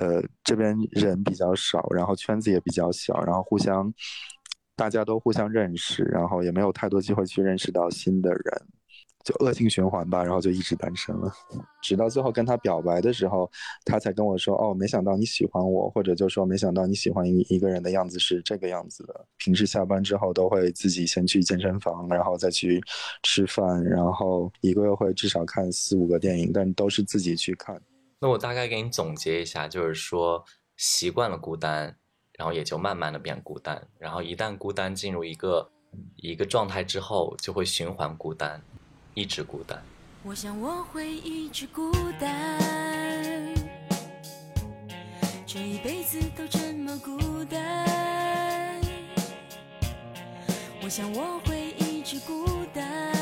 呃，这边人比较少，然后圈子也比较小，然后互相大家都互相认识，然后也没有太多机会去认识到新的人。就恶性循环吧，然后就一直单身了，直到最后跟他表白的时候，他才跟我说：“哦，没想到你喜欢我，或者就说没想到你喜欢一一个人的样子是这个样子的。”平时下班之后都会自己先去健身房，然后再去吃饭，然后一个月会至少看四五个电影，但都是自己去看。那我大概给你总结一下，就是说习惯了孤单，然后也就慢慢的变孤单，然后一旦孤单进入一个一个状态之后，就会循环孤单。一直孤单。我想我会一直孤单，这一辈子都这么孤单。我想我会一直孤单，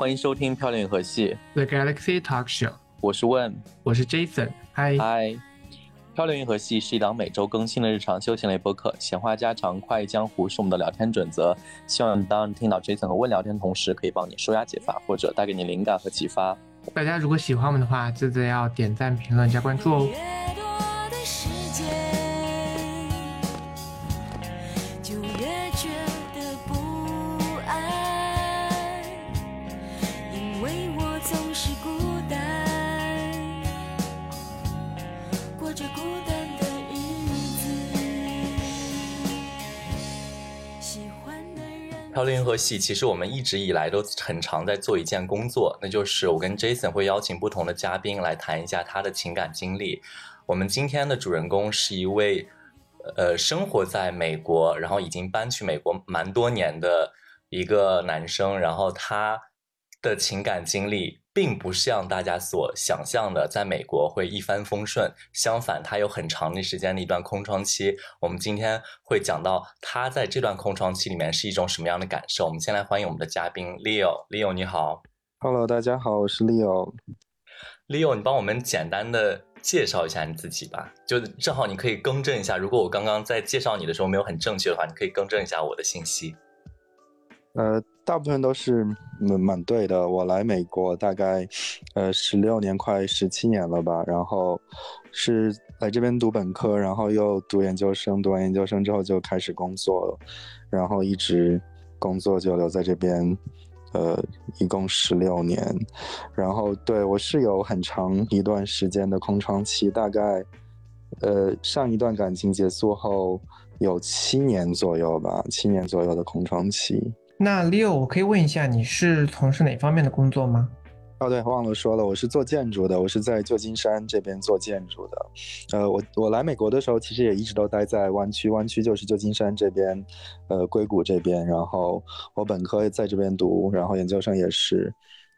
欢迎收听《漂亮银河系》The Galaxy Talk Show，我是问，我是 Jason，嗨嗨。漂流银河系是一档每周更新的日常休闲类播客，闲话家常、快意江湖是我们的聊天准则。希望当听到 Jason 和问聊天的同时，可以帮你舒压解乏，或者带给你灵感和启发。大家如果喜欢我们的话，记得要点赞、评论、加关注哦。漂流银河系，其实我们一直以来都很常在做一件工作，那就是我跟 Jason 会邀请不同的嘉宾来谈一下他的情感经历。我们今天的主人公是一位，呃，生活在美国，然后已经搬去美国蛮多年的一个男生，然后他的情感经历。并不像大家所想象的，在美国会一帆风顺。相反，他有很长的时间的一段空窗期。我们今天会讲到他在这段空窗期里面是一种什么样的感受。我们先来欢迎我们的嘉宾 Leo。Leo，你好。Hello，大家好，我是 Leo。Leo，你帮我们简单的介绍一下你自己吧。就正好你可以更正一下，如果我刚刚在介绍你的时候没有很正确的话，你可以更正一下我的信息。呃，大部分都是蛮蛮对的。我来美国大概，呃，十六年快十七年了吧。然后是来这边读本科，然后又读研究生。读完研究生之后就开始工作了，然后一直工作就留在这边，呃，一共十六年。然后对我是有很长一段时间的空窗期，大概，呃，上一段感情结束后有七年左右吧，七年左右的空窗期。那 Leo，我可以问一下，你是从事哪方面的工作吗？哦，对，忘了说了，我是做建筑的，我是在旧金山这边做建筑的。呃，我我来美国的时候，其实也一直都待在湾区，湾区就是旧金山这边，呃，硅谷这边。然后我本科在这边读，然后研究生也是，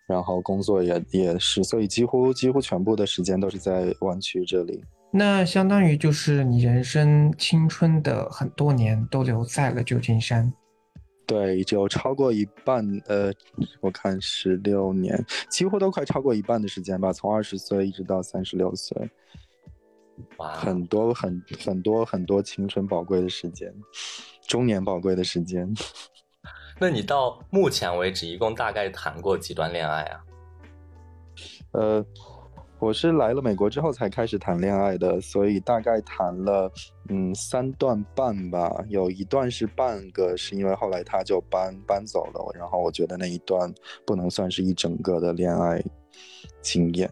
然后工作也也是，所以几乎几乎全部的时间都是在湾区这里。那相当于就是你人生青春的很多年都留在了旧金山。对，就超过一半，呃，我看十六年，几乎都快超过一半的时间吧，从二十岁一直到三十六岁，哇，很多很很多很多青春宝贵的时间，中年宝贵的时间。那你到目前为止一共大概谈过几段恋爱啊？呃。我是来了美国之后才开始谈恋爱的，所以大概谈了嗯三段半吧，有一段是半个，是因为后来他就搬搬走了，然后我觉得那一段不能算是一整个的恋爱经验。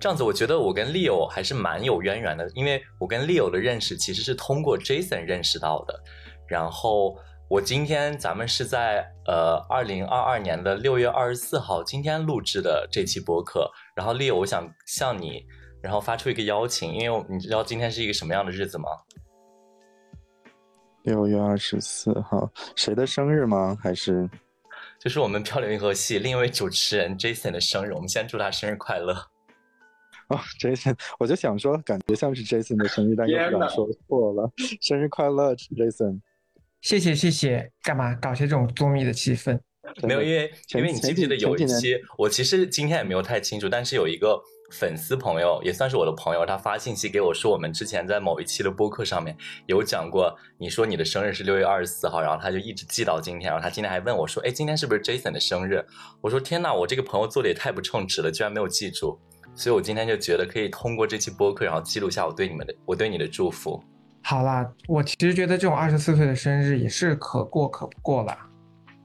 这样子，我觉得我跟 Leo 还是蛮有渊源的，因为我跟 Leo 的认识其实是通过 Jason 认识到的，然后。我今天咱们是在呃二零二二年的六月二十四号今天录制的这期播客，然后 Leo，我想向你然后发出一个邀请，因为你知道今天是一个什么样的日子吗？六月二十四号，谁的生日吗？还是就是我们漂流银河系另一位主持人 Jason 的生日，我们先祝他生日快乐。哦，Jason，我就想说，感觉像是 Jason 的生日，但又不敢说错了，生日快乐，Jason。谢谢谢谢，干嘛搞些这种作密的气氛？没有，因为因为你记不记得有一期，我其实今天也没有太清楚，但是有一个粉丝朋友，也算是我的朋友，他发信息给我说，我们之前在某一期的播客上面有讲过，你说你的生日是六月二十四号，然后他就一直记到今天，然后他今天还问我说，哎，今天是不是 Jason 的生日？我说天呐，我这个朋友做的也太不称职了，居然没有记住。所以我今天就觉得可以通过这期播客，然后记录下我对你们的我对你的祝福。好啦，我其实觉得这种二十四岁的生日也是可过可不过啦。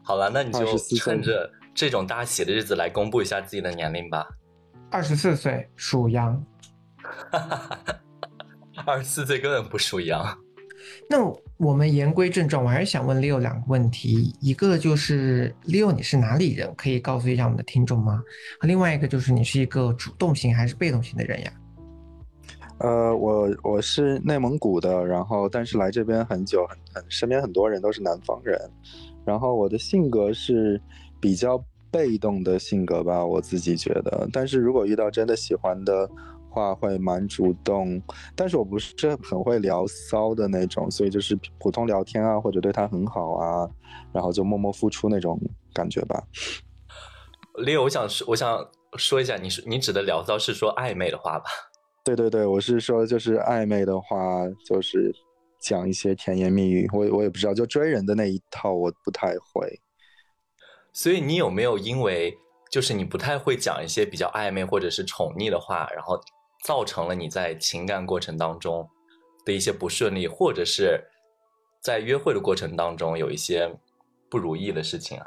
好了，那你就趁着这种大喜的日子来公布一下自己的年龄吧。二十四岁属羊，二十四岁根本不属羊。那我们言归正传，我还是想问 Leo 两个问题，一个就是 Leo 你是哪里人，可以告诉一下我们的听众吗？和另外一个就是你是一个主动型还是被动型的人呀？呃，我我是内蒙古的，然后但是来这边很久，很很身边很多人都是南方人，然后我的性格是比较被动的性格吧，我自己觉得，但是如果遇到真的喜欢的话，会蛮主动，但是我不是很会聊骚的那种，所以就是普通聊天啊，或者对他很好啊，然后就默默付出那种感觉吧。Leo，我想说，我想说一下，你是你指的聊骚是说暧昧的话吧？对对对，我是说，就是暧昧的话，就是讲一些甜言蜜语，我我也不知道，就追人的那一套，我不太会。所以你有没有因为就是你不太会讲一些比较暧昧或者是宠溺的话，然后造成了你在情感过程当中的一些不顺利，或者是在约会的过程当中有一些不如意的事情啊？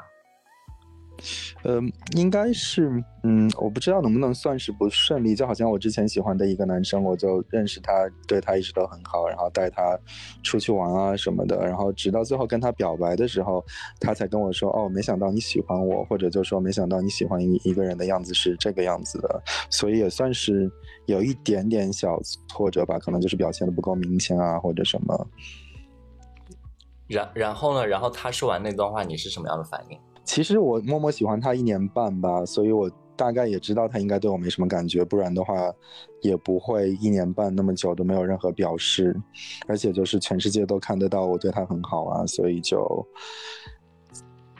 嗯，应该是，嗯，我不知道能不能算是不顺利。就好像我之前喜欢的一个男生，我就认识他，对他一直都很好，然后带他出去玩啊什么的，然后直到最后跟他表白的时候，他才跟我说，哦，没想到你喜欢我，或者就说没想到你喜欢一一个人的样子是这个样子的，所以也算是有一点点小挫折吧，可能就是表现的不够明显啊，或者什么。然然后呢？然后他说完那段话，你是什么样的反应？其实我默默喜欢他一年半吧，所以我大概也知道他应该对我没什么感觉，不然的话也不会一年半那么久都没有任何表示，而且就是全世界都看得到我对他很好啊，所以就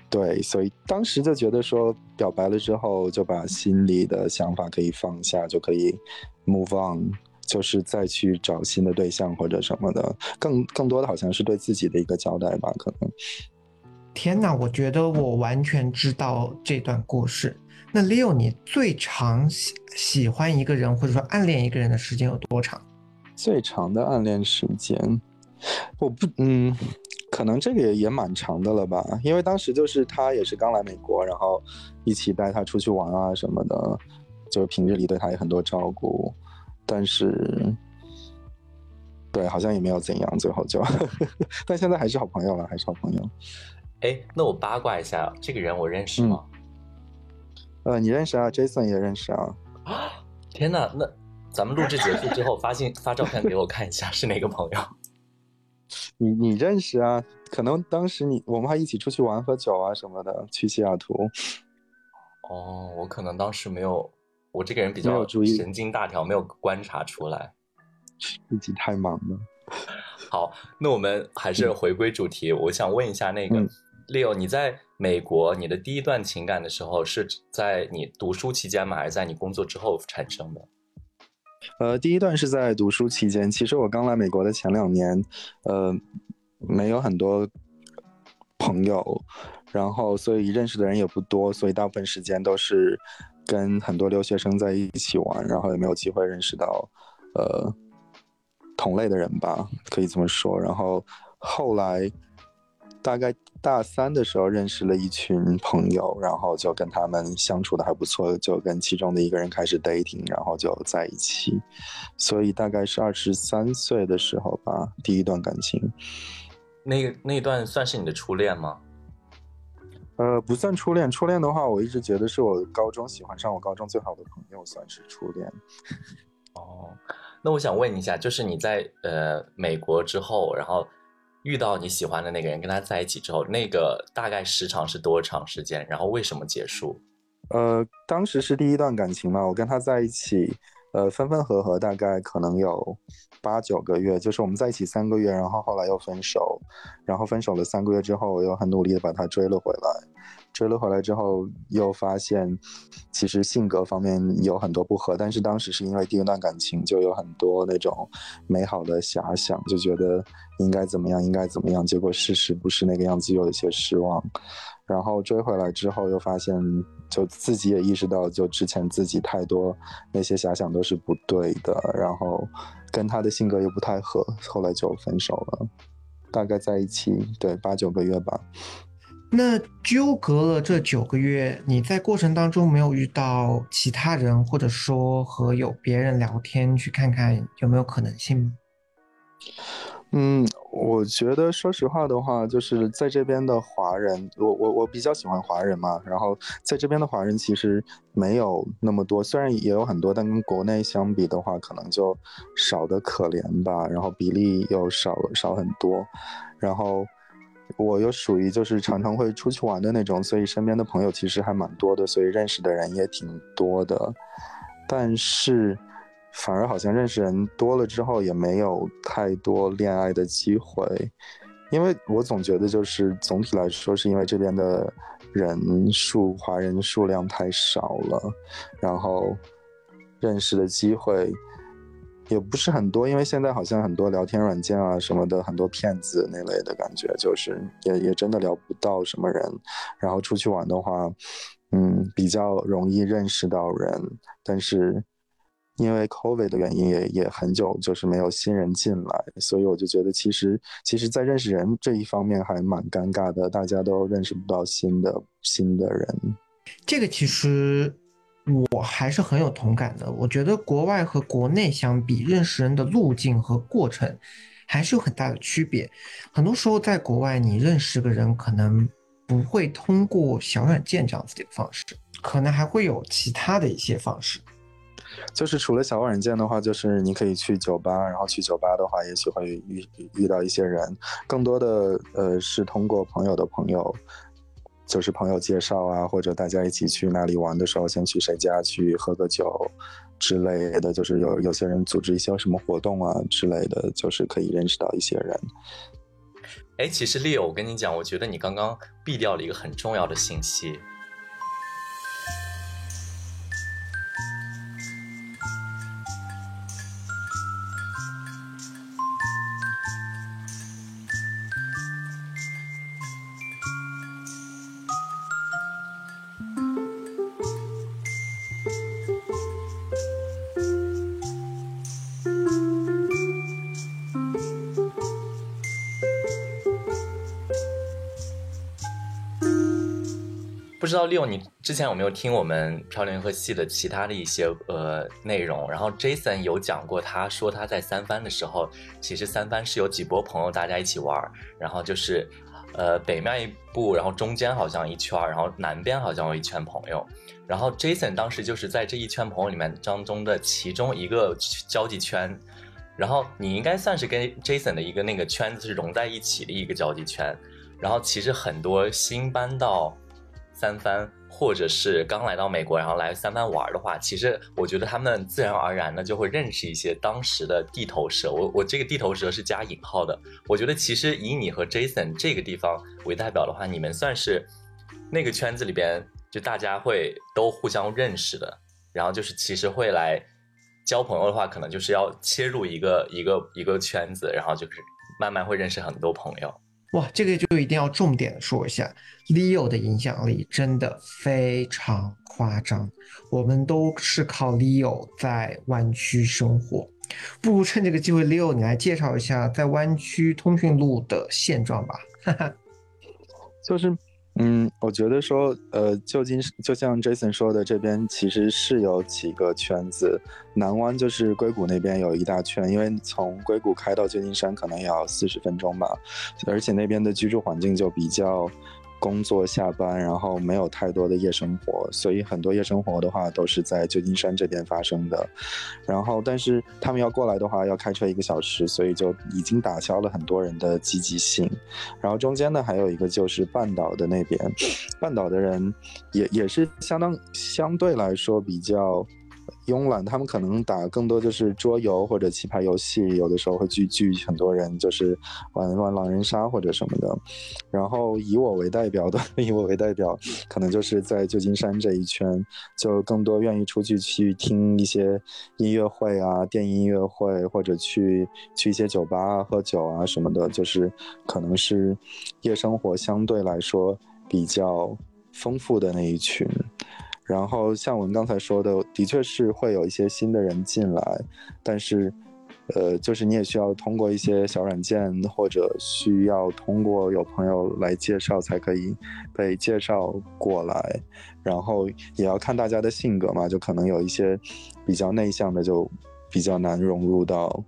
对，所以当时就觉得说表白了之后就把心里的想法可以放下，就可以 move on。就是再去找新的对象或者什么的，更更多的好像是对自己的一个交代吧，可能。天哪，我觉得我完全知道这段故事。那 Leo，你最长喜喜欢一个人或者说暗恋一个人的时间有多长？最长的暗恋时间，我不，嗯，可能这个也也蛮长的了吧，因为当时就是他也是刚来美国，然后一起带他出去玩啊什么的，就是平日里对他也很多照顾，但是，对，好像也没有怎样，最后就，但现在还是好朋友了，还是好朋友。哎，那我八卦一下，这个人我认识吗？呃，你认识啊，Jason 也认识啊。啊！天哪，那咱们录制结束之后发信发照片给我看一下，是哪个朋友？你你认识啊？可能当时你我们还一起出去玩喝酒啊什么的，去西雅图。哦，我可能当时没有，我这个人比较注意神经大条，没有观察出来。自己太忙了。好，那我们还是回归主题，我想问一下那个、嗯 Leo，你在美国，你的第一段情感的时候是在你读书期间吗？还是在你工作之后产生的？呃，第一段是在读书期间。其实我刚来美国的前两年，呃，没有很多朋友，然后所以认识的人也不多，所以大部分时间都是跟很多留学生在一起玩，然后也没有机会认识到呃同类的人吧，可以这么说。然后后来大概大三的时候认识了一群朋友，然后就跟他们相处的还不错，就跟其中的一个人开始 dating，然后就在一起。所以大概是二十三岁的时候吧，第一段感情。那个那一段算是你的初恋吗？呃，不算初恋，初恋的话，我一直觉得是我高中喜欢上我高中最好的朋友算是初恋。哦，那我想问一下，就是你在呃美国之后，然后遇到你喜欢的那个人，跟他在一起之后，那个大概时长是多长时间？然后为什么结束？呃，当时是第一段感情嘛，我跟他在一起，呃，分分合合大概可能有八九个月，就是我们在一起三个月，然后后来又分手，然后分手了三个月之后，我又很努力的把他追了回来，追了回来之后，又发现其实性格方面有很多不合，但是当时是因为第一段感情就有很多那种美好的遐想，就觉得应该怎么样，应该怎么样，结果事实不是那个样子，又有一些失望。然后追回来之后，又发现就自己也意识到，就之前自己太多那些遐想都是不对的，然后跟他的性格又不太合，后来就分手了。大概在一起对八九个月吧。那纠葛了这九个月，你在过程当中没有遇到其他人，或者说和有别人聊天，去看看有没有可能性吗？嗯，我觉得说实话的话，就是在这边的华人，我我我比较喜欢华人嘛，然后在这边的华人其实没有那么多，虽然也有很多，但跟国内相比的话，可能就少得可怜吧，然后比例又少少很多，然后我又属于就是常常会出去玩的那种，所以身边的朋友其实还蛮多的，所以认识的人也挺多的，但是。反而好像认识人多了之后，也没有太多恋爱的机会，因为我总觉得就是总体来说，是因为这边的人数华人数量太少了，然后认识的机会也不是很多，因为现在好像很多聊天软件啊什么的，很多骗子那类的感觉，就是也也真的聊不到什么人，然后出去玩的话，嗯，比较容易认识到人，但是。因为 COVID 的原因，也也很久就是没有新人进来，所以我就觉得其实其实，在认识人这一方面还蛮尴尬的，大家都认识不到新的新的人。这个其实我还是很有同感的。我觉得国外和国内相比，认识人的路径和过程还是有很大的区别。很多时候在国外，你认识个人可能不会通过小软件这样子的方式，可能还会有其他的一些方式。就是除了小软件的话，就是你可以去酒吧，然后去酒吧的话，也许会遇遇到一些人。更多的呃是通过朋友的朋友，就是朋友介绍啊，或者大家一起去哪里玩的时候，先去谁家去喝个酒之类的。就是有有些人组织一些什么活动啊之类的，就是可以认识到一些人。哎，其实 Leo，我跟你讲，我觉得你刚刚避掉了一个很重要的信息。不知道六，你之前有没有听我们漂流银河系的其他的一些呃内容？然后 Jason 有讲过，他说他在三番的时候，其实三番是有几波朋友大家一起玩，然后就是呃北面一步，然后中间好像一圈，然后南边好像有一圈朋友。然后 Jason 当时就是在这一圈朋友里面当中的其中一个交际圈，然后你应该算是跟 Jason 的一个那个圈子是融在一起的一个交际圈。然后其实很多新搬到三番，或者是刚来到美国，然后来三番玩的话，其实我觉得他们自然而然的就会认识一些当时的地头蛇。我我这个地头蛇是加引号的。我觉得其实以你和 Jason 这个地方为代表的话，你们算是那个圈子里边就大家会都互相认识的。然后就是其实会来交朋友的话，可能就是要切入一个一个一个圈子，然后就是慢慢会认识很多朋友。哇，这个就一定要重点说一下，Leo 的影响力真的非常夸张。我们都是靠 Leo 在湾区生活，不如趁这个机会，Leo 你来介绍一下在湾区通讯录的现状吧。哈哈，就是。嗯，我觉得说，呃，旧金山就像 Jason 说的，这边其实是有几个圈子。南湾就是硅谷那边有一大圈，因为从硅谷开到旧金山可能也要四十分钟吧，而且那边的居住环境就比较。工作下班，然后没有太多的夜生活，所以很多夜生活的话都是在旧金山这边发生的。然后，但是他们要过来的话要开车一个小时，所以就已经打消了很多人的积极性。然后中间呢，还有一个就是半岛的那边，半岛的人也也是相当相对来说比较慵懒，他们可能打更多就是桌游或者棋牌游戏，有的时候会聚聚很多人，就是玩玩狼人杀或者什么的。然后以我为代表的，以我为代表，可能就是在旧金山这一圈，就更多愿意出去去听一些音乐会啊、电影音乐会，或者去去一些酒吧、喝酒啊什么的，就是可能是夜生活相对来说比较丰富的那一群。然后像我们刚才说的，的确是会有一些新的人进来，但是，呃，就是你也需要通过一些小软件，或者需要通过有朋友来介绍才可以被介绍过来。然后也要看大家的性格嘛，就可能有一些比较内向的，就比较难融入到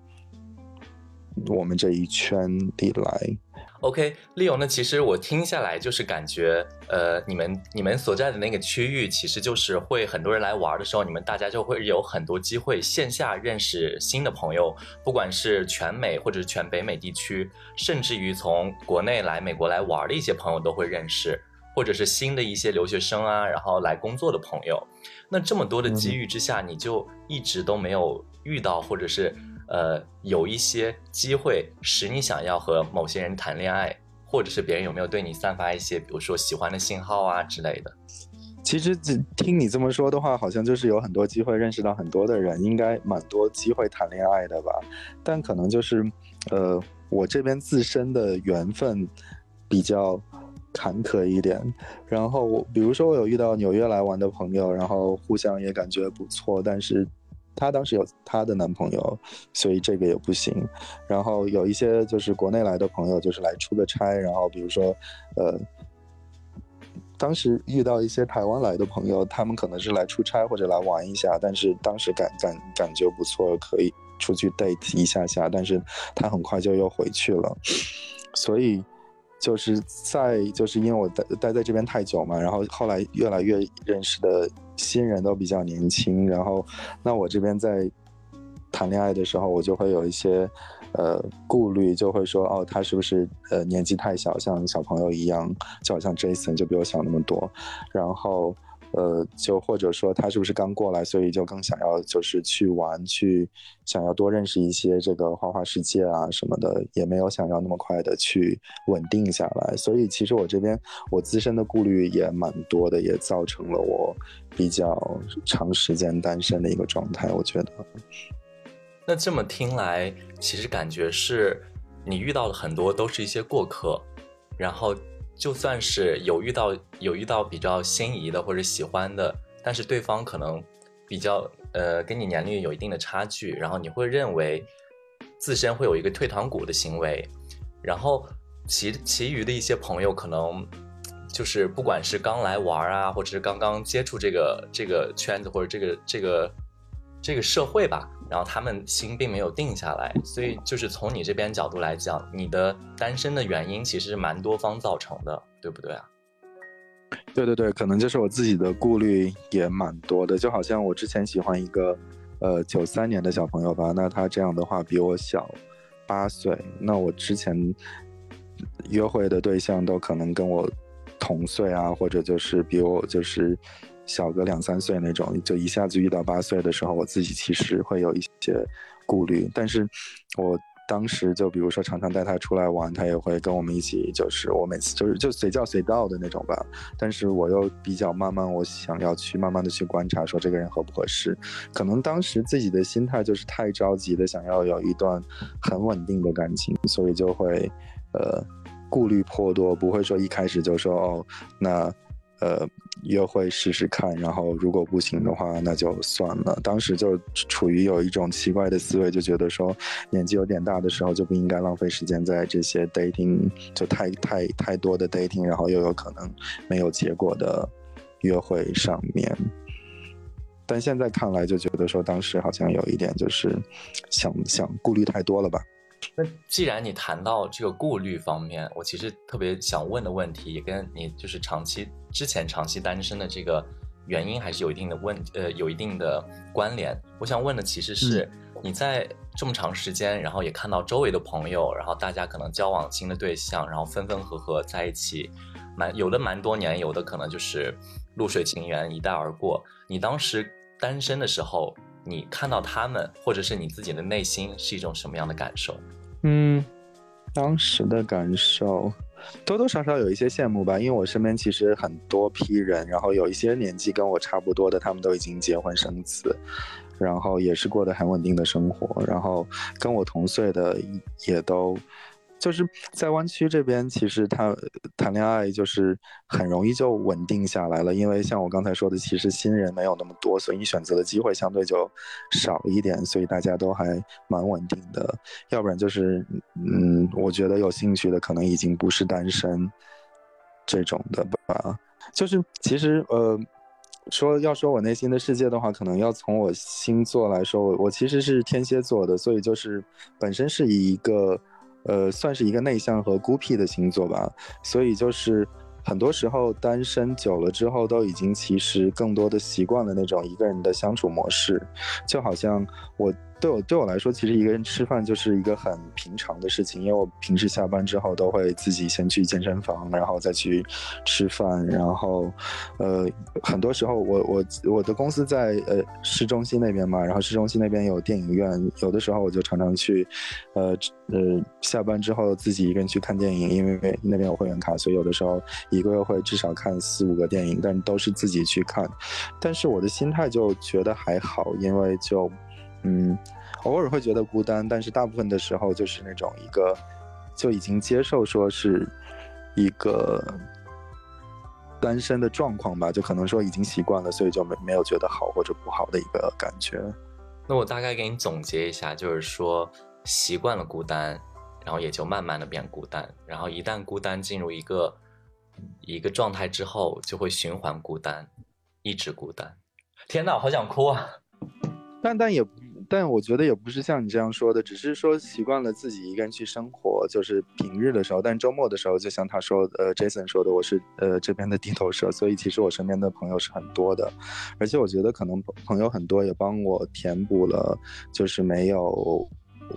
我们这一圈里来。OK，Leo，那其实我听下来就是感觉，呃，你们你们所在的那个区域，其实就是会很多人来玩的时候，你们大家就会有很多机会线下认识新的朋友，不管是全美或者是全北美地区，甚至于从国内来美国来玩的一些朋友都会认识，或者是新的一些留学生啊，然后来工作的朋友。那这么多的机遇之下，你就一直都没有遇到，或者是。呃，有一些机会使你想要和某些人谈恋爱，或者是别人有没有对你散发一些，比如说喜欢的信号啊之类的？其实听你这么说的话，好像就是有很多机会认识到很多的人，应该蛮多机会谈恋爱的吧？但可能就是，呃，我这边自身的缘分比较坎坷一点。然后，比如说我有遇到纽约来玩的朋友，然后互相也感觉不错，但是。她当时有她的男朋友，所以这个也不行。然后有一些就是国内来的朋友，就是来出个差。然后比如说，呃，当时遇到一些台湾来的朋友，他们可能是来出差或者来玩一下，但是当时感感感觉不错，可以出去 date 一下下。但是他很快就又回去了，所以。就是在，就是因为我待待在这边太久嘛，然后后来越来越认识的新人都比较年轻，然后那我这边在谈恋爱的时候，我就会有一些呃顾虑，就会说哦，他是不是呃年纪太小，像小朋友一样，就好像 Jason 就比我小那么多，然后。呃，就或者说他是不是刚过来，所以就更想要就是去玩，去想要多认识一些这个花花世界啊什么的，也没有想要那么快的去稳定下来。所以其实我这边我自身的顾虑也蛮多的，也造成了我比较长时间单身的一个状态。我觉得，那这么听来，其实感觉是你遇到的很多都是一些过客，然后。就算是有遇到有遇到比较心仪的或者喜欢的，但是对方可能比较呃跟你年龄有一定的差距，然后你会认为自身会有一个退堂鼓的行为，然后其其余的一些朋友可能就是不管是刚来玩啊，或者是刚刚接触这个这个圈子或者这个这个这个社会吧。然后他们心并没有定下来，所以就是从你这边角度来讲，你的单身的原因其实是蛮多方造成的，对不对啊？对对对，可能就是我自己的顾虑也蛮多的，就好像我之前喜欢一个，呃，九三年的小朋友吧，那他这样的话比我小八岁，那我之前约会的对象都可能跟我同岁啊，或者就是比我就是。小个两三岁那种，就一下子遇到八岁的时候，我自己其实会有一些顾虑。但是，我当时就比如说常常带他出来玩，他也会跟我们一起，就是我每次就是就随叫随到的那种吧。但是我又比较慢慢，我想要去慢慢的去观察，说这个人合不合适。可能当时自己的心态就是太着急的想要有一段很稳定的感情，所以就会呃顾虑颇多，不会说一开始就说哦那。呃，约会试试看，然后如果不行的话，那就算了。当时就处于有一种奇怪的思维，就觉得说年纪有点大的时候就不应该浪费时间在这些 dating，就太太太多的 dating，然后又有可能没有结果的约会上面。但现在看来，就觉得说当时好像有一点就是想想顾虑太多了吧。那既然你谈到这个顾虑方面，我其实特别想问的问题，也跟你就是长期之前长期单身的这个原因还是有一定的问呃有一定的关联。我想问的其实是你在这么长时间，然后也看到周围的朋友，然后大家可能交往新的对象，然后分分合合在一起，蛮有的蛮多年，有的可能就是露水情缘一带而过。你当时。单身的时候，你看到他们，或者是你自己的内心是一种什么样的感受？嗯，当时的感受多多少少有一些羡慕吧，因为我身边其实很多批人，然后有一些年纪跟我差不多的，他们都已经结婚生子，然后也是过得很稳定的生活，然后跟我同岁的也都。就是在湾区这边，其实他谈恋爱就是很容易就稳定下来了，因为像我刚才说的，其实新人没有那么多，所以你选择的机会相对就少一点，所以大家都还蛮稳定的。要不然就是，嗯，我觉得有兴趣的可能已经不是单身这种的吧。就是其实呃，说要说我内心的世界的话，可能要从我星座来说，我我其实是天蝎座的，所以就是本身是以一个。呃，算是一个内向和孤僻的星座吧，所以就是很多时候单身久了之后，都已经其实更多的习惯了那种一个人的相处模式，就好像我。对我对我来说，其实一个人吃饭就是一个很平常的事情，因为我平时下班之后都会自己先去健身房，然后再去吃饭，然后，呃，很多时候我我我的公司在呃市中心那边嘛，然后市中心那边有电影院，有的时候我就常常去，呃呃下班之后自己一个人去看电影，因为那边有会员卡，所以有的时候一个月会至少看四五个电影，但都是自己去看，但是我的心态就觉得还好，因为就。嗯，偶尔会觉得孤单，但是大部分的时候就是那种一个就已经接受说是一个单身的状况吧，就可能说已经习惯了，所以就没没有觉得好或者不好的一个感觉。那我大概给你总结一下，就是说习惯了孤单，然后也就慢慢的变孤单，然后一旦孤单进入一个一个状态之后，就会循环孤单，一直孤单。天哪，好想哭啊！但但也。但我觉得也不是像你这样说的，只是说习惯了自己一个人去生活，就是平日的时候，但周末的时候，就像他说，呃，Jason 说的，我是呃这边的地头蛇，所以其实我身边的朋友是很多的，而且我觉得可能朋友很多也帮我填补了，就是没有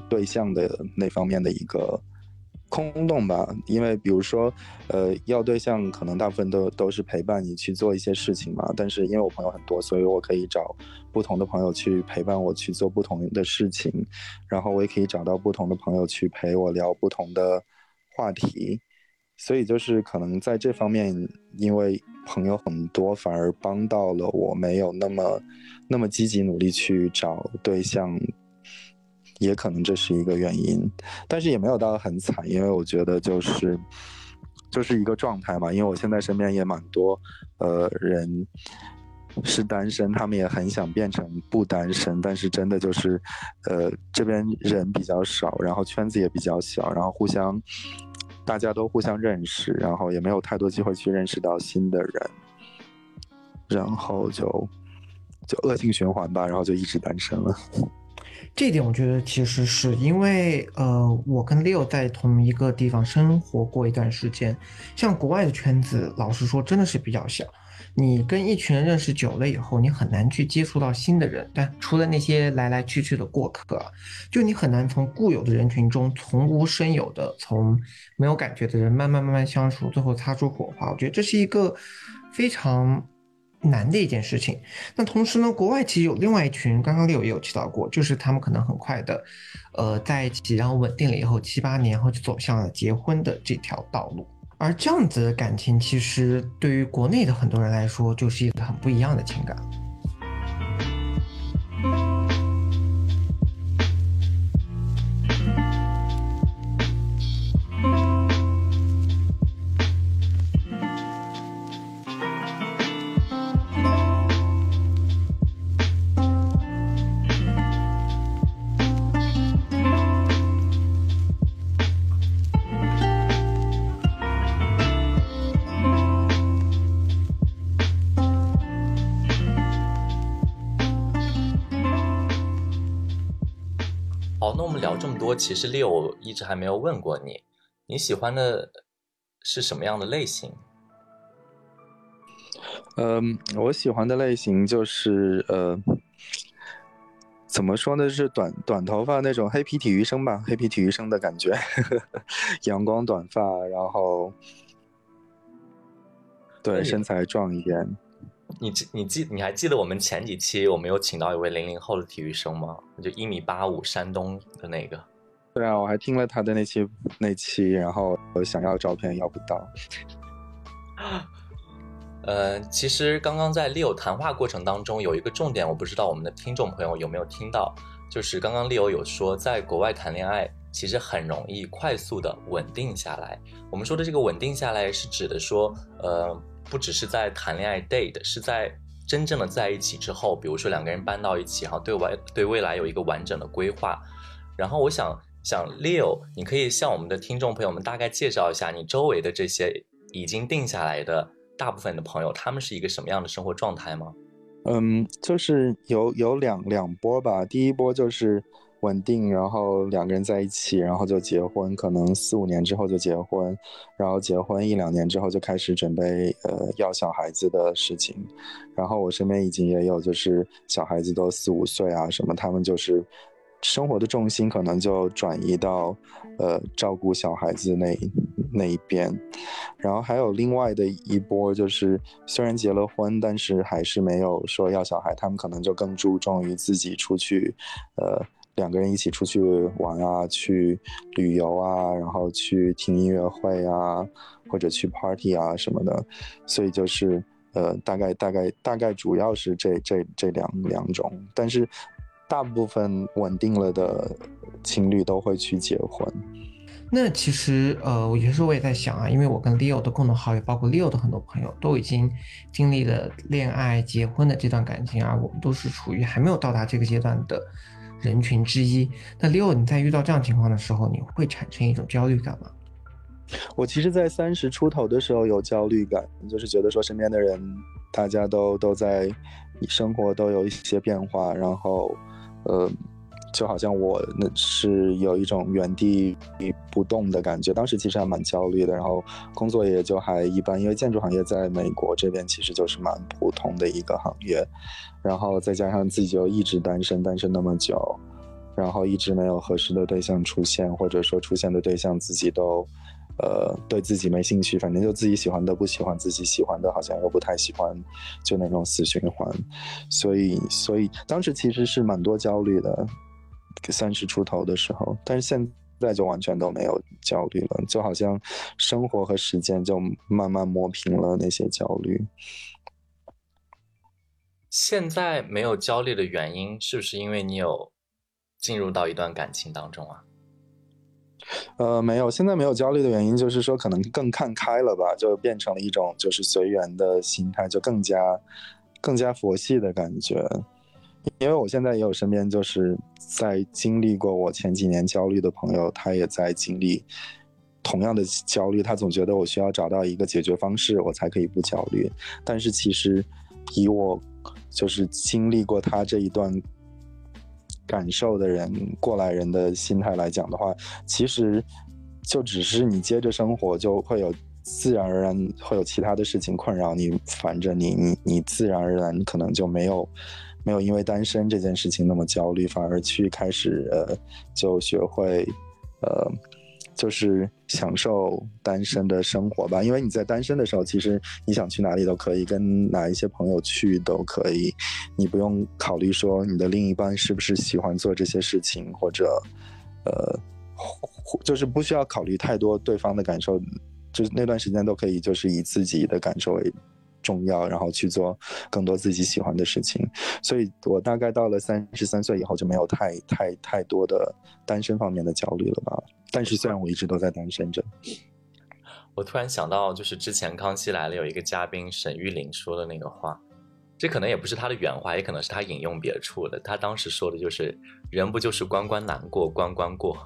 对象的那方面的一个。空洞吧，因为比如说，呃，要对象可能大部分都都是陪伴你去做一些事情嘛。但是因为我朋友很多，所以我可以找不同的朋友去陪伴我去做不同的事情，然后我也可以找到不同的朋友去陪我聊不同的话题。所以就是可能在这方面，因为朋友很多，反而帮到了我，没有那么那么积极努力去找对象。也可能这是一个原因，但是也没有到很惨，因为我觉得就是就是一个状态嘛。因为我现在身边也蛮多呃人是单身，他们也很想变成不单身，但是真的就是呃这边人比较少，然后圈子也比较小，然后互相大家都互相认识，然后也没有太多机会去认识到新的人，然后就就恶性循环吧，然后就一直单身了。这点我觉得其实是因为，呃，我跟 Leo 在同一个地方生活过一段时间，像国外的圈子，老实说真的是比较小。你跟一群人认识久了以后，你很难去接触到新的人，但除了那些来来去去的过客，就你很难从固有的人群中从无生有的，从没有感觉的人慢慢慢慢相处，最后擦出火花。我觉得这是一个非常。难的一件事情。那同时呢，国外其实有另外一群，刚刚六也有提到过，就是他们可能很快的，呃，在一起，然后稳定了以后，七八年后就走向了结婚的这条道路。而这样子的感情，其实对于国内的很多人来说，就是一个很不一样的情感。其实 Leo 一直还没有问过你，你喜欢的是什么样的类型？嗯，我喜欢的类型就是呃，怎么说呢？是短短头发那种黑皮体育生吧，黑皮体育生的感觉，阳光短发，然后对身材壮一点。你记你记你还记得我们前几期我们有请到一位零零后的体育生吗？就一米八五，山东的那个。对啊，我还听了他的那期那期，然后我想要照片要不到。呃，其实刚刚在 Leo 谈话过程当中有一个重点，我不知道我们的听众朋友有没有听到，就是刚刚 Leo 有说，在国外谈恋爱其实很容易快速的稳定下来。我们说的这个稳定下来，是指的说，呃，不只是在谈恋爱 date，是在真正的在一起之后，比如说两个人搬到一起，哈，对外对未来有一个完整的规划。然后我想想 Leo，你可以向我们的听众朋友们大概介绍一下你周围的这些已经定下来的。大部分的朋友，他们是一个什么样的生活状态吗？嗯，就是有有两两波吧。第一波就是稳定，然后两个人在一起，然后就结婚，可能四五年之后就结婚，然后结婚一两年之后就开始准备呃要小孩子的事情。然后我身边已经也有就是小孩子都四五岁啊什么，他们就是生活的重心可能就转移到呃照顾小孩子那。那一边，然后还有另外的一波，就是虽然结了婚，但是还是没有说要小孩，他们可能就更注重于自己出去，呃，两个人一起出去玩啊，去旅游啊，然后去听音乐会啊，或者去 party 啊什么的，所以就是呃，大概大概大概主要是这这这两两种，但是大部分稳定了的情侣都会去结婚。那其实，呃，有些时候我也在想啊，因为我跟 Leo 的共同好友，包括 Leo 的很多朋友，都已经经历了恋爱、结婚的这段感情啊，我们都是处于还没有到达这个阶段的人群之一。那 Leo，你在遇到这样情况的时候，你会产生一种焦虑感吗？我其实，在三十出头的时候有焦虑感，就是觉得说身边的人，大家都都在生活都有一些变化，然后，呃。就好像我那是有一种原地不动的感觉，当时其实还蛮焦虑的，然后工作也就还一般，因为建筑行业在美国这边其实就是蛮普通的一个行业，然后再加上自己就一直单身，单身那么久，然后一直没有合适的对象出现，或者说出现的对象自己都，呃，对自己没兴趣，反正就自己喜欢的不喜欢，自己喜欢的好像又不太喜欢，就那种死循环，所以，所以当时其实是蛮多焦虑的。三十出头的时候，但是现在就完全都没有焦虑了，就好像生活和时间就慢慢磨平了那些焦虑。现在没有焦虑的原因，是不是因为你有进入到一段感情当中啊？呃，没有，现在没有焦虑的原因就是说，可能更看开了吧，就变成了一种就是随缘的心态，就更加更加佛系的感觉。因为我现在也有身边就是在经历过我前几年焦虑的朋友，他也在经历同样的焦虑。他总觉得我需要找到一个解决方式，我才可以不焦虑。但是其实，以我就是经历过他这一段感受的人，过来人的心态来讲的话，其实就只是你接着生活，就会有自然而然会有其他的事情困扰你，烦着你，你你自然而然可能就没有。没有因为单身这件事情那么焦虑，反而去开始呃，就学会，呃，就是享受单身的生活吧。因为你在单身的时候，其实你想去哪里都可以，跟哪一些朋友去都可以，你不用考虑说你的另一半是不是喜欢做这些事情，或者，呃，就是不需要考虑太多对方的感受，就是那段时间都可以，就是以自己的感受为。重要，然后去做更多自己喜欢的事情，所以我大概到了三十三岁以后就没有太太太多的单身方面的焦虑了吧。但是虽然我一直都在单身着，我突然想到，就是之前《康熙来了》有一个嘉宾沈玉琳说的那个话，这可能也不是他的原话，也可能是他引用别处的。他当时说的就是“人不就是关关难过关关过”，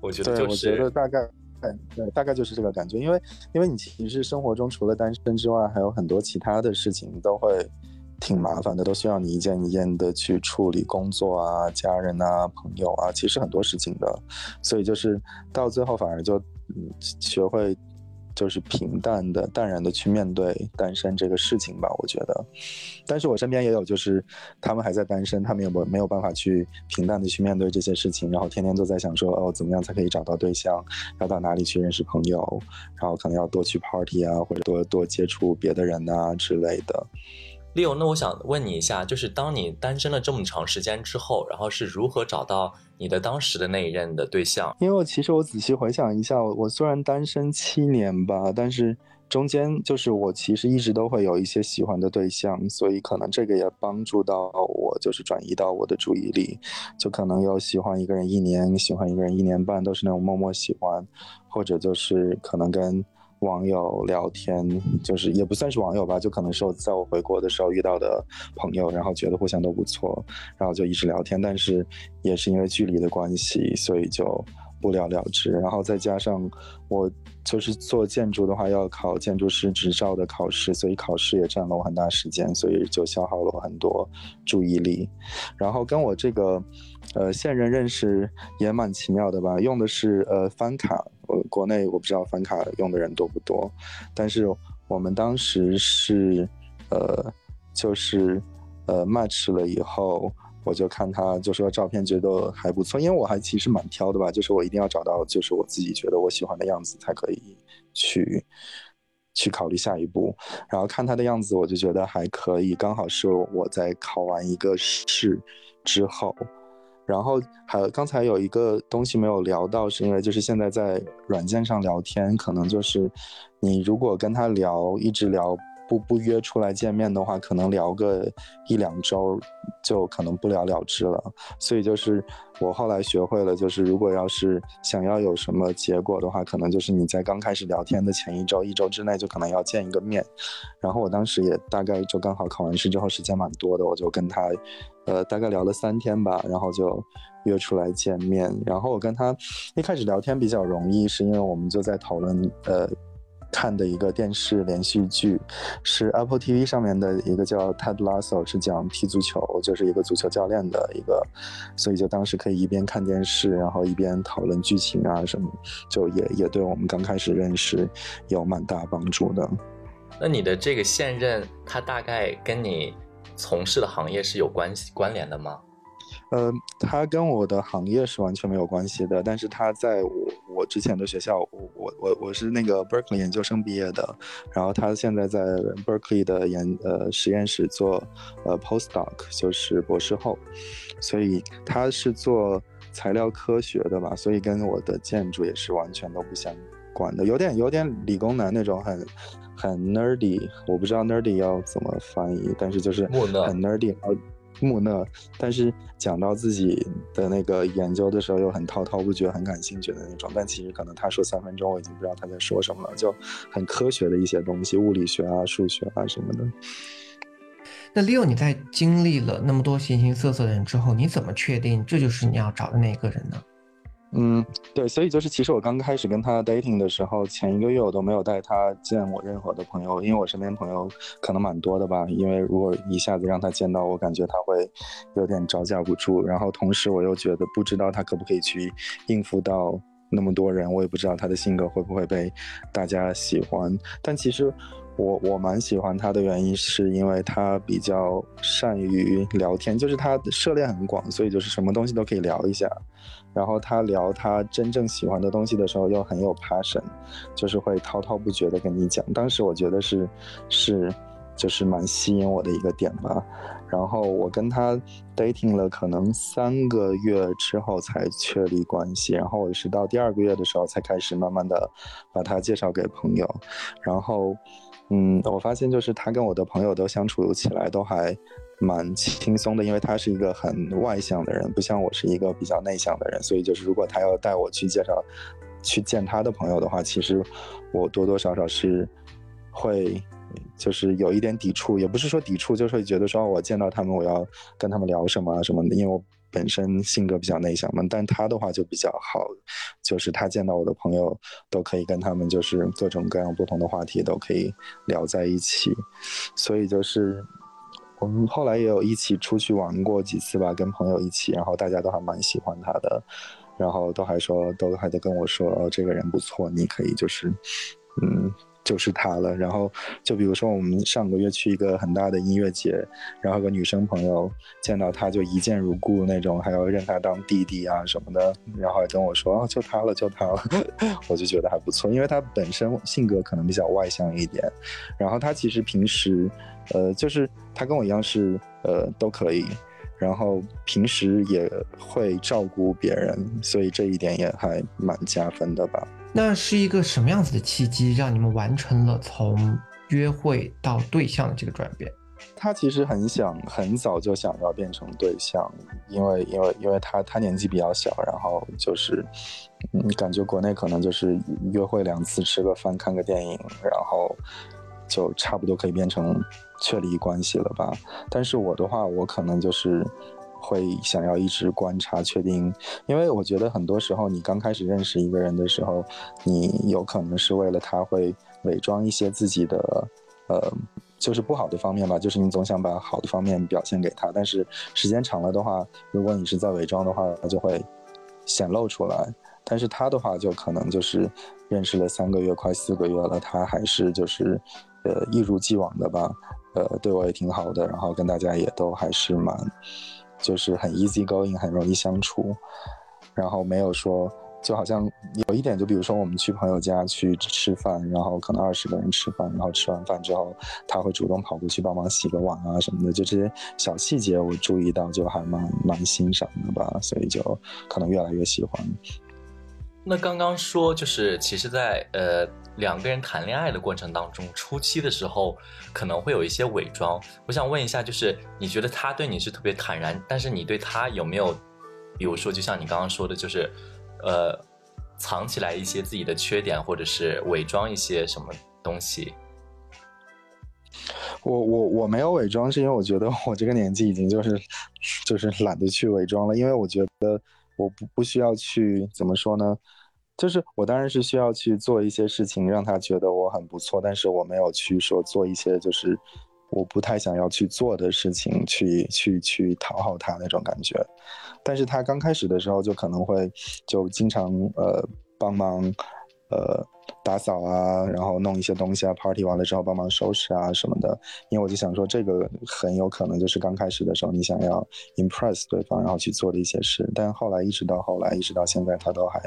我觉得就是，我觉得大概。对，大概就是这个感觉，因为因为你其实生活中除了单身之外，还有很多其他的事情都会挺麻烦的，都需要你一件一件的去处理工作啊、家人啊、朋友啊，其实很多事情的，所以就是到最后反而就嗯学会。就是平淡的、淡然的去面对单身这个事情吧，我觉得。但是我身边也有，就是他们还在单身，他们也没没有办法去平淡的去面对这些事情，然后天天都在想说，哦，怎么样才可以找到对象，要到哪里去认识朋友，然后可能要多去 party 啊，或者多多接触别的人啊之类的。Leo，那我想问你一下，就是当你单身了这么长时间之后，然后是如何找到你的当时的那一任的对象？因为我其实我仔细回想一下，我虽然单身七年吧，但是中间就是我其实一直都会有一些喜欢的对象，所以可能这个也帮助到我，就是转移到我的注意力，就可能有喜欢一个人一年，喜欢一个人一年半，都是那种默默喜欢，或者就是可能跟。网友聊天，就是也不算是网友吧，就可能是我在我回国的时候遇到的朋友，然后觉得互相都不错，然后就一直聊天。但是也是因为距离的关系，所以就不了了之。然后再加上我就是做建筑的话，要考建筑师执照的考试，所以考试也占了我很大时间，所以就消耗了我很多注意力。然后跟我这个呃现任认识也蛮奇妙的吧，用的是呃翻卡。呃，国内我不知道翻卡用的人多不多，但是我们当时是，呃，就是呃 match 了以后，我就看他就说照片觉得还不错，因为我还其实蛮挑的吧，就是我一定要找到就是我自己觉得我喜欢的样子才可以去去考虑下一步，然后看他的样子我就觉得还可以，刚好是我在考完一个试之后。然后还刚才有一个东西没有聊到，是因为就是现在在软件上聊天，可能就是你如果跟他聊，一直聊。不不约出来见面的话，可能聊个一两周，就可能不了了之了。所以就是我后来学会了，就是如果要是想要有什么结果的话，可能就是你在刚开始聊天的前一周、一周之内就可能要见一个面。然后我当时也大概就刚好考完试之后时间蛮多的，我就跟他，呃，大概聊了三天吧，然后就约出来见面。然后我跟他一开始聊天比较容易，是因为我们就在讨论，呃。看的一个电视连续剧，是 Apple TV 上面的一个叫 Ted Lasso，是讲踢足球，就是一个足球教练的一个，所以就当时可以一边看电视，然后一边讨论剧情啊什么，就也也对我们刚开始认识有蛮大帮助的。那你的这个现任，他大概跟你从事的行业是有关系关联的吗？呃，他跟我的行业是完全没有关系的，但是他在我我之前的学校，我我我我是那个 Berkeley 研究生毕业的，然后他现在在 Berkeley 的研呃实验室做呃 postdoc，就是博士后，所以他是做材料科学的吧，所以跟我的建筑也是完全都不相关的，有点有点理工男那种很很 nerdy，我不知道 nerdy 要怎么翻译，但是就是很 nerdy。木讷，但是讲到自己的那个研究的时候又很滔滔不绝、很感兴趣的那种。但其实可能他说三分钟，我已经不知道他在说什么了，就很科学的一些东西，物理学啊、数学啊什么的。那 Leo，你在经历了那么多形形色色的人之后，你怎么确定这就是你要找的那个人呢？嗯，对，所以就是其实我刚开始跟他 dating 的时候，前一个月我都没有带他见我任何的朋友，因为我身边朋友可能蛮多的吧。因为如果一下子让他见到我，感觉他会有点招架不住。然后同时我又觉得不知道他可不可以去应付到那么多人，我也不知道他的性格会不会被大家喜欢。但其实。我我蛮喜欢他的原因，是因为他比较善于聊天，就是他的涉猎很广，所以就是什么东西都可以聊一下。然后他聊他真正喜欢的东西的时候，又很有 passion，就是会滔滔不绝的跟你讲。当时我觉得是是就是蛮吸引我的一个点吧。然后我跟他 dating 了可能三个月之后才确立关系，然后我是到第二个月的时候才开始慢慢的把他介绍给朋友，然后。嗯，我发现就是他跟我的朋友都相处起来都还蛮轻松的，因为他是一个很外向的人，不像我是一个比较内向的人，所以就是如果他要带我去介绍去见他的朋友的话，其实我多多少少是会就是有一点抵触，也不是说抵触，就是会觉得说我见到他们我要跟他们聊什么啊什么的，因为我。本身性格比较内向嘛，但他的话就比较好，就是他见到我的朋友都可以跟他们就是各种各样不同的话题都可以聊在一起，所以就是我们后来也有一起出去玩过几次吧，跟朋友一起，然后大家都还蛮喜欢他的，然后都还说都还在跟我说哦这个人不错，你可以就是嗯就是他了。然后就比如说我们上个月去一个很大的音乐节，然后有个女生朋友见到他就一见如故那种，还要认他当弟弟啊什么的，然后还跟我说哦就他了就他了，我就觉得还不错，因为他本身性格可能比较外向一点，然后他其实平时呃就是他跟我一样是呃都可以。然后平时也会照顾别人，所以这一点也还蛮加分的吧。那是一个什么样子的契机，让你们完成了从约会到对象的这个转变？他其实很想，很早就想要变成对象，因为因为因为他他年纪比较小，然后就是嗯，感觉国内可能就是约会两次，吃个饭，看个电影，然后。就差不多可以变成确立关系了吧？但是我的话，我可能就是会想要一直观察，确定，因为我觉得很多时候你刚开始认识一个人的时候，你有可能是为了他会伪装一些自己的，呃，就是不好的方面吧，就是你总想把好的方面表现给他，但是时间长了的话，如果你是在伪装的话，他就会显露出来。但是他的话，就可能就是认识了三个月，快四个月了，他还是就是。呃，一如既往的吧，呃，对我也挺好的，然后跟大家也都还是蛮，就是很 easy going，很容易相处，然后没有说，就好像有一点，就比如说我们去朋友家去吃饭，然后可能二十个人吃饭，然后吃完饭之后，他会主动跑过去帮忙洗个碗啊什么的，就这些小细节我注意到，就还蛮蛮欣赏的吧，所以就可能越来越喜欢。那刚刚说就是，其实，在呃两个人谈恋爱的过程当中，初期的时候可能会有一些伪装。我想问一下，就是你觉得他对你是特别坦然，但是你对他有没有，比如说，就像你刚刚说的，就是呃藏起来一些自己的缺点，或者是伪装一些什么东西？我我我没有伪装，是因为我觉得我这个年纪已经就是就是懒得去伪装了，因为我觉得。我不不需要去怎么说呢？就是我当然是需要去做一些事情，让他觉得我很不错，但是我没有去说做一些就是我不太想要去做的事情，去去去讨好他那种感觉。但是他刚开始的时候就可能会就经常呃帮忙呃。打扫啊，然后弄一些东西啊，party 完了之后帮忙收拾啊什么的。因为我就想说，这个很有可能就是刚开始的时候你想要 impress 对方，然后去做的一些事。但后来一直到后来，一直到现在，他都还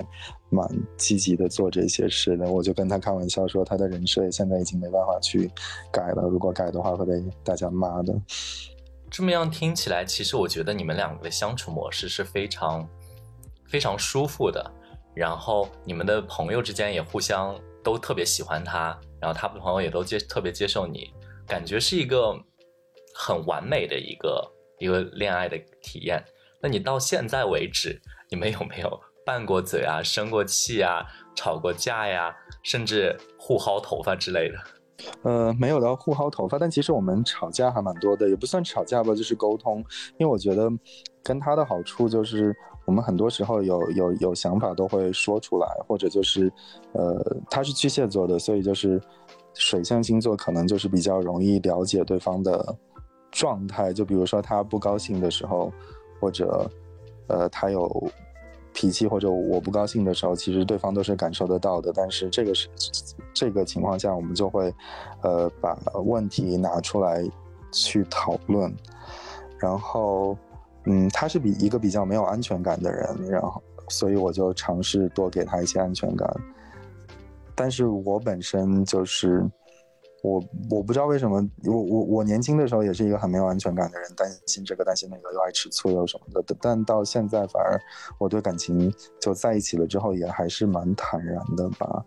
蛮积极的做这些事的。我就跟他开玩笑说，他的人设现在已经没办法去改了，如果改的话会被大家骂的。这么样听起来，其实我觉得你们两个的相处模式是非常非常舒服的。然后你们的朋友之间也互相都特别喜欢他，然后他的朋友也都接特别接受你，感觉是一个很完美的一个一个恋爱的体验。那你到现在为止，你们有没有拌过嘴啊、生过气啊、吵过架呀，甚至互薅头发之类的？呃，没有到互薅头发，但其实我们吵架还蛮多的，也不算吵架吧，就是沟通。因为我觉得跟他的好处就是。我们很多时候有有有想法都会说出来，或者就是，呃，他是巨蟹座的，所以就是水象星座可能就是比较容易了解对方的状态。就比如说他不高兴的时候，或者呃他有脾气，或者我不高兴的时候，其实对方都是感受得到的。但是这个是这个情况下，我们就会呃把问题拿出来去讨论，然后。嗯，他是比一个比较没有安全感的人，然后，所以我就尝试多给他一些安全感。但是我本身就是，我我不知道为什么，我我我年轻的时候也是一个很没有安全感的人，担心这个担心那个，又爱吃醋又什么的。但到现在反而我对感情就在一起了之后，也还是蛮坦然的吧。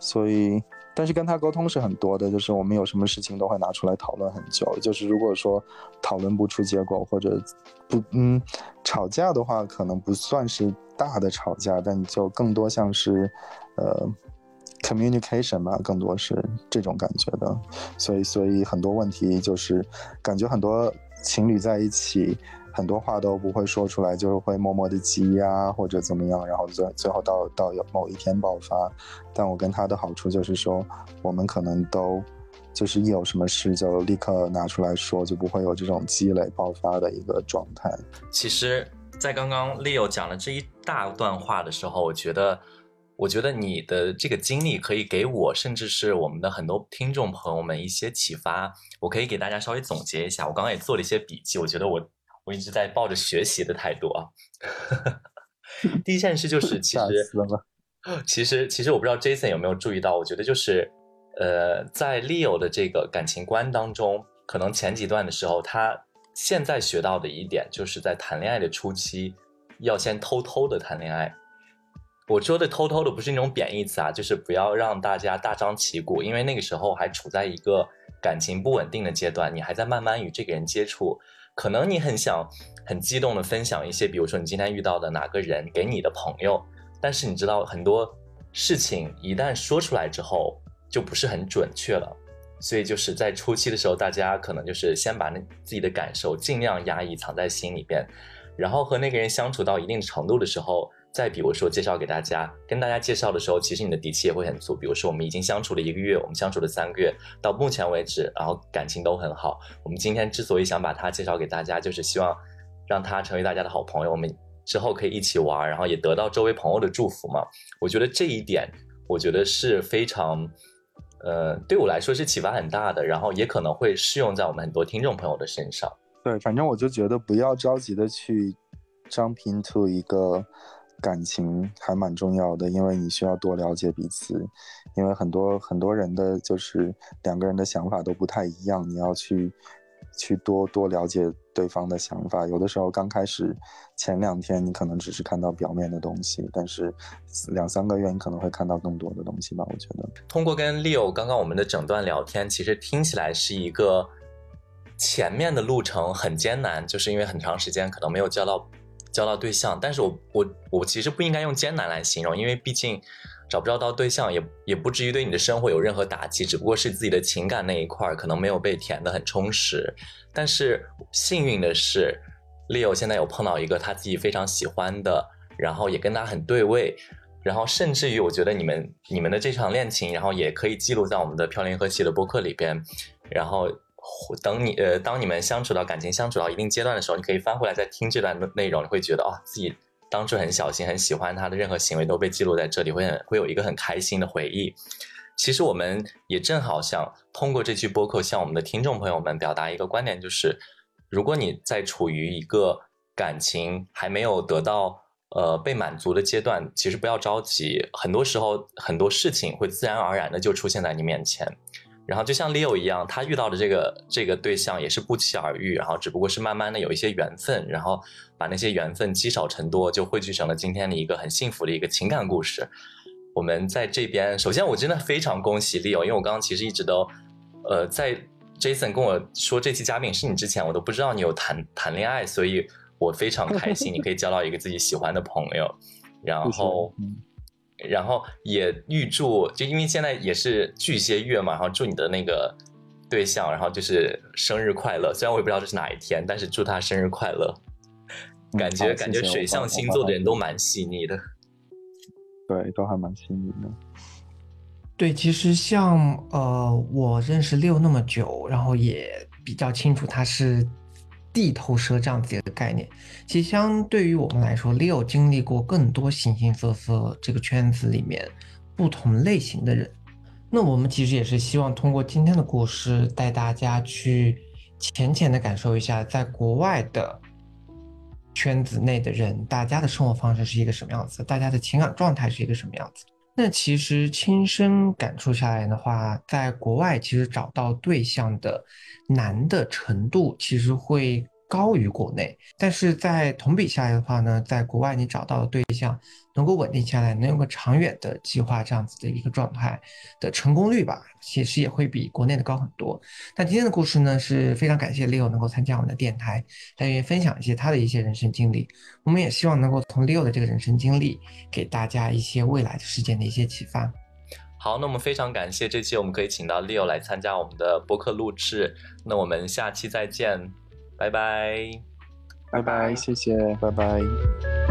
所以。但是跟他沟通是很多的，就是我们有什么事情都会拿出来讨论很久。就是如果说讨论不出结果，或者不嗯吵架的话，可能不算是大的吵架，但就更多像是呃 communication 吧，更多是这种感觉的。所以所以很多问题就是感觉很多情侣在一起。很多话都不会说出来，就是会默默的积压或者怎么样，然后最最后到到有某一天爆发。但我跟他的好处就是说，我们可能都就是一有什么事就立刻拿出来说，就不会有这种积累爆发的一个状态。其实，在刚刚 Leo 讲了这一大段话的时候，我觉得我觉得你的这个经历可以给我，甚至是我们的很多听众朋友们一些启发。我可以给大家稍微总结一下，我刚刚也做了一些笔记，我觉得我我一直在抱着学习的态度啊。第一件事就是，其实其实其实我不知道 Jason 有没有注意到，我觉得就是呃，在 Leo 的这个感情观当中，可能前几段的时候，他现在学到的一点，就是在谈恋爱的初期，要先偷偷的谈恋爱。我说的偷偷的不是那种贬义词啊，就是不要让大家大张旗鼓，因为那个时候还处在一个感情不稳定的阶段，你还在慢慢与这个人接触，可能你很想很激动的分享一些，比如说你今天遇到的哪个人给你的朋友，但是你知道很多事情一旦说出来之后就不是很准确了，所以就是在初期的时候，大家可能就是先把那自己的感受尽量压抑藏在心里边，然后和那个人相处到一定程度的时候。再比如说，介绍给大家，跟大家介绍的时候，其实你的底气也会很足。比如说，我们已经相处了一个月，我们相处了三个月，到目前为止，然后感情都很好。我们今天之所以想把他介绍给大家，就是希望让他成为大家的好朋友，我们之后可以一起玩，然后也得到周围朋友的祝福嘛。我觉得这一点，我觉得是非常，呃，对我来说是启发很大的，然后也可能会适用在我们很多听众朋友的身上。对，反正我就觉得不要着急的去 jump into 一个。感情还蛮重要的，因为你需要多了解彼此，因为很多很多人的就是两个人的想法都不太一样，你要去去多多了解对方的想法。有的时候刚开始前两天你可能只是看到表面的东西，但是两三个月你可能会看到更多的东西吧。我觉得通过跟 Leo 刚刚我们的整段聊天，其实听起来是一个前面的路程很艰难，就是因为很长时间可能没有交到。交到对象，但是我我我其实不应该用艰难来形容，因为毕竟找不着到对象，也也不至于对你的生活有任何打击，只不过是自己的情感那一块可能没有被填得很充实。但是幸运的是，Leo 现在有碰到一个他自己非常喜欢的，然后也跟他很对位，然后甚至于我觉得你们你们的这场恋情，然后也可以记录在我们的飘零和系的播客里边，然后。等你呃，当你们相处到感情相处到一定阶段的时候，你可以翻回来再听这段内容，你会觉得哦，自己当初很小心、很喜欢他的任何行为都被记录在这里，会很会有一个很开心的回忆。其实我们也正好想通过这期播客向我们的听众朋友们表达一个观点，就是如果你在处于一个感情还没有得到呃被满足的阶段，其实不要着急，很多时候很多事情会自然而然的就出现在你面前。然后就像 Leo 一样，他遇到的这个这个对象也是不期而遇，然后只不过是慢慢的有一些缘分，然后把那些缘分积少成多，就汇聚成了今天的一个很幸福的一个情感故事。我们在这边，首先我真的非常恭喜 Leo，因为我刚刚其实一直都，呃，在 Jason 跟我说这期嘉宾是你之前，我都不知道你有谈谈恋爱，所以我非常开心，你可以交到一个自己喜欢的朋友，然后。然后也预祝，就因为现在也是巨蟹月嘛，然后祝你的那个对象，然后就是生日快乐。虽然我也不知道这是哪一天，但是祝他生日快乐。感觉感觉水象星座的人都蛮细腻的，对，都还蛮细腻的。对，其实像呃，我认识六那么久，然后也比较清楚他是。地头蛇这样子一个概念，其实相对于我们来说，Leo 经历过更多形形色色这个圈子里面不同类型的人。那我们其实也是希望通过今天的故事，带大家去浅浅的感受一下，在国外的圈子内的人，大家的生活方式是一个什么样子，大家的情感状态是一个什么样子。那其实亲身感触下来的话，在国外其实找到对象的难的程度，其实会。高于国内，但是在同比下来的话呢，在国外你找到的对象能够稳定下来，能有个长远的计划，这样子的一个状态的成功率吧，其实也会比国内的高很多。那今天的故事呢，是非常感谢 Leo 能够参加我们的电台，来愿意分享一些他的一些人生经历。我们也希望能够从 Leo 的这个人生经历，给大家一些未来的事件的一些启发。好，那我们非常感谢这期我们可以请到 Leo 来参加我们的播客录制。那我们下期再见。拜拜，拜拜，谢谢，拜拜。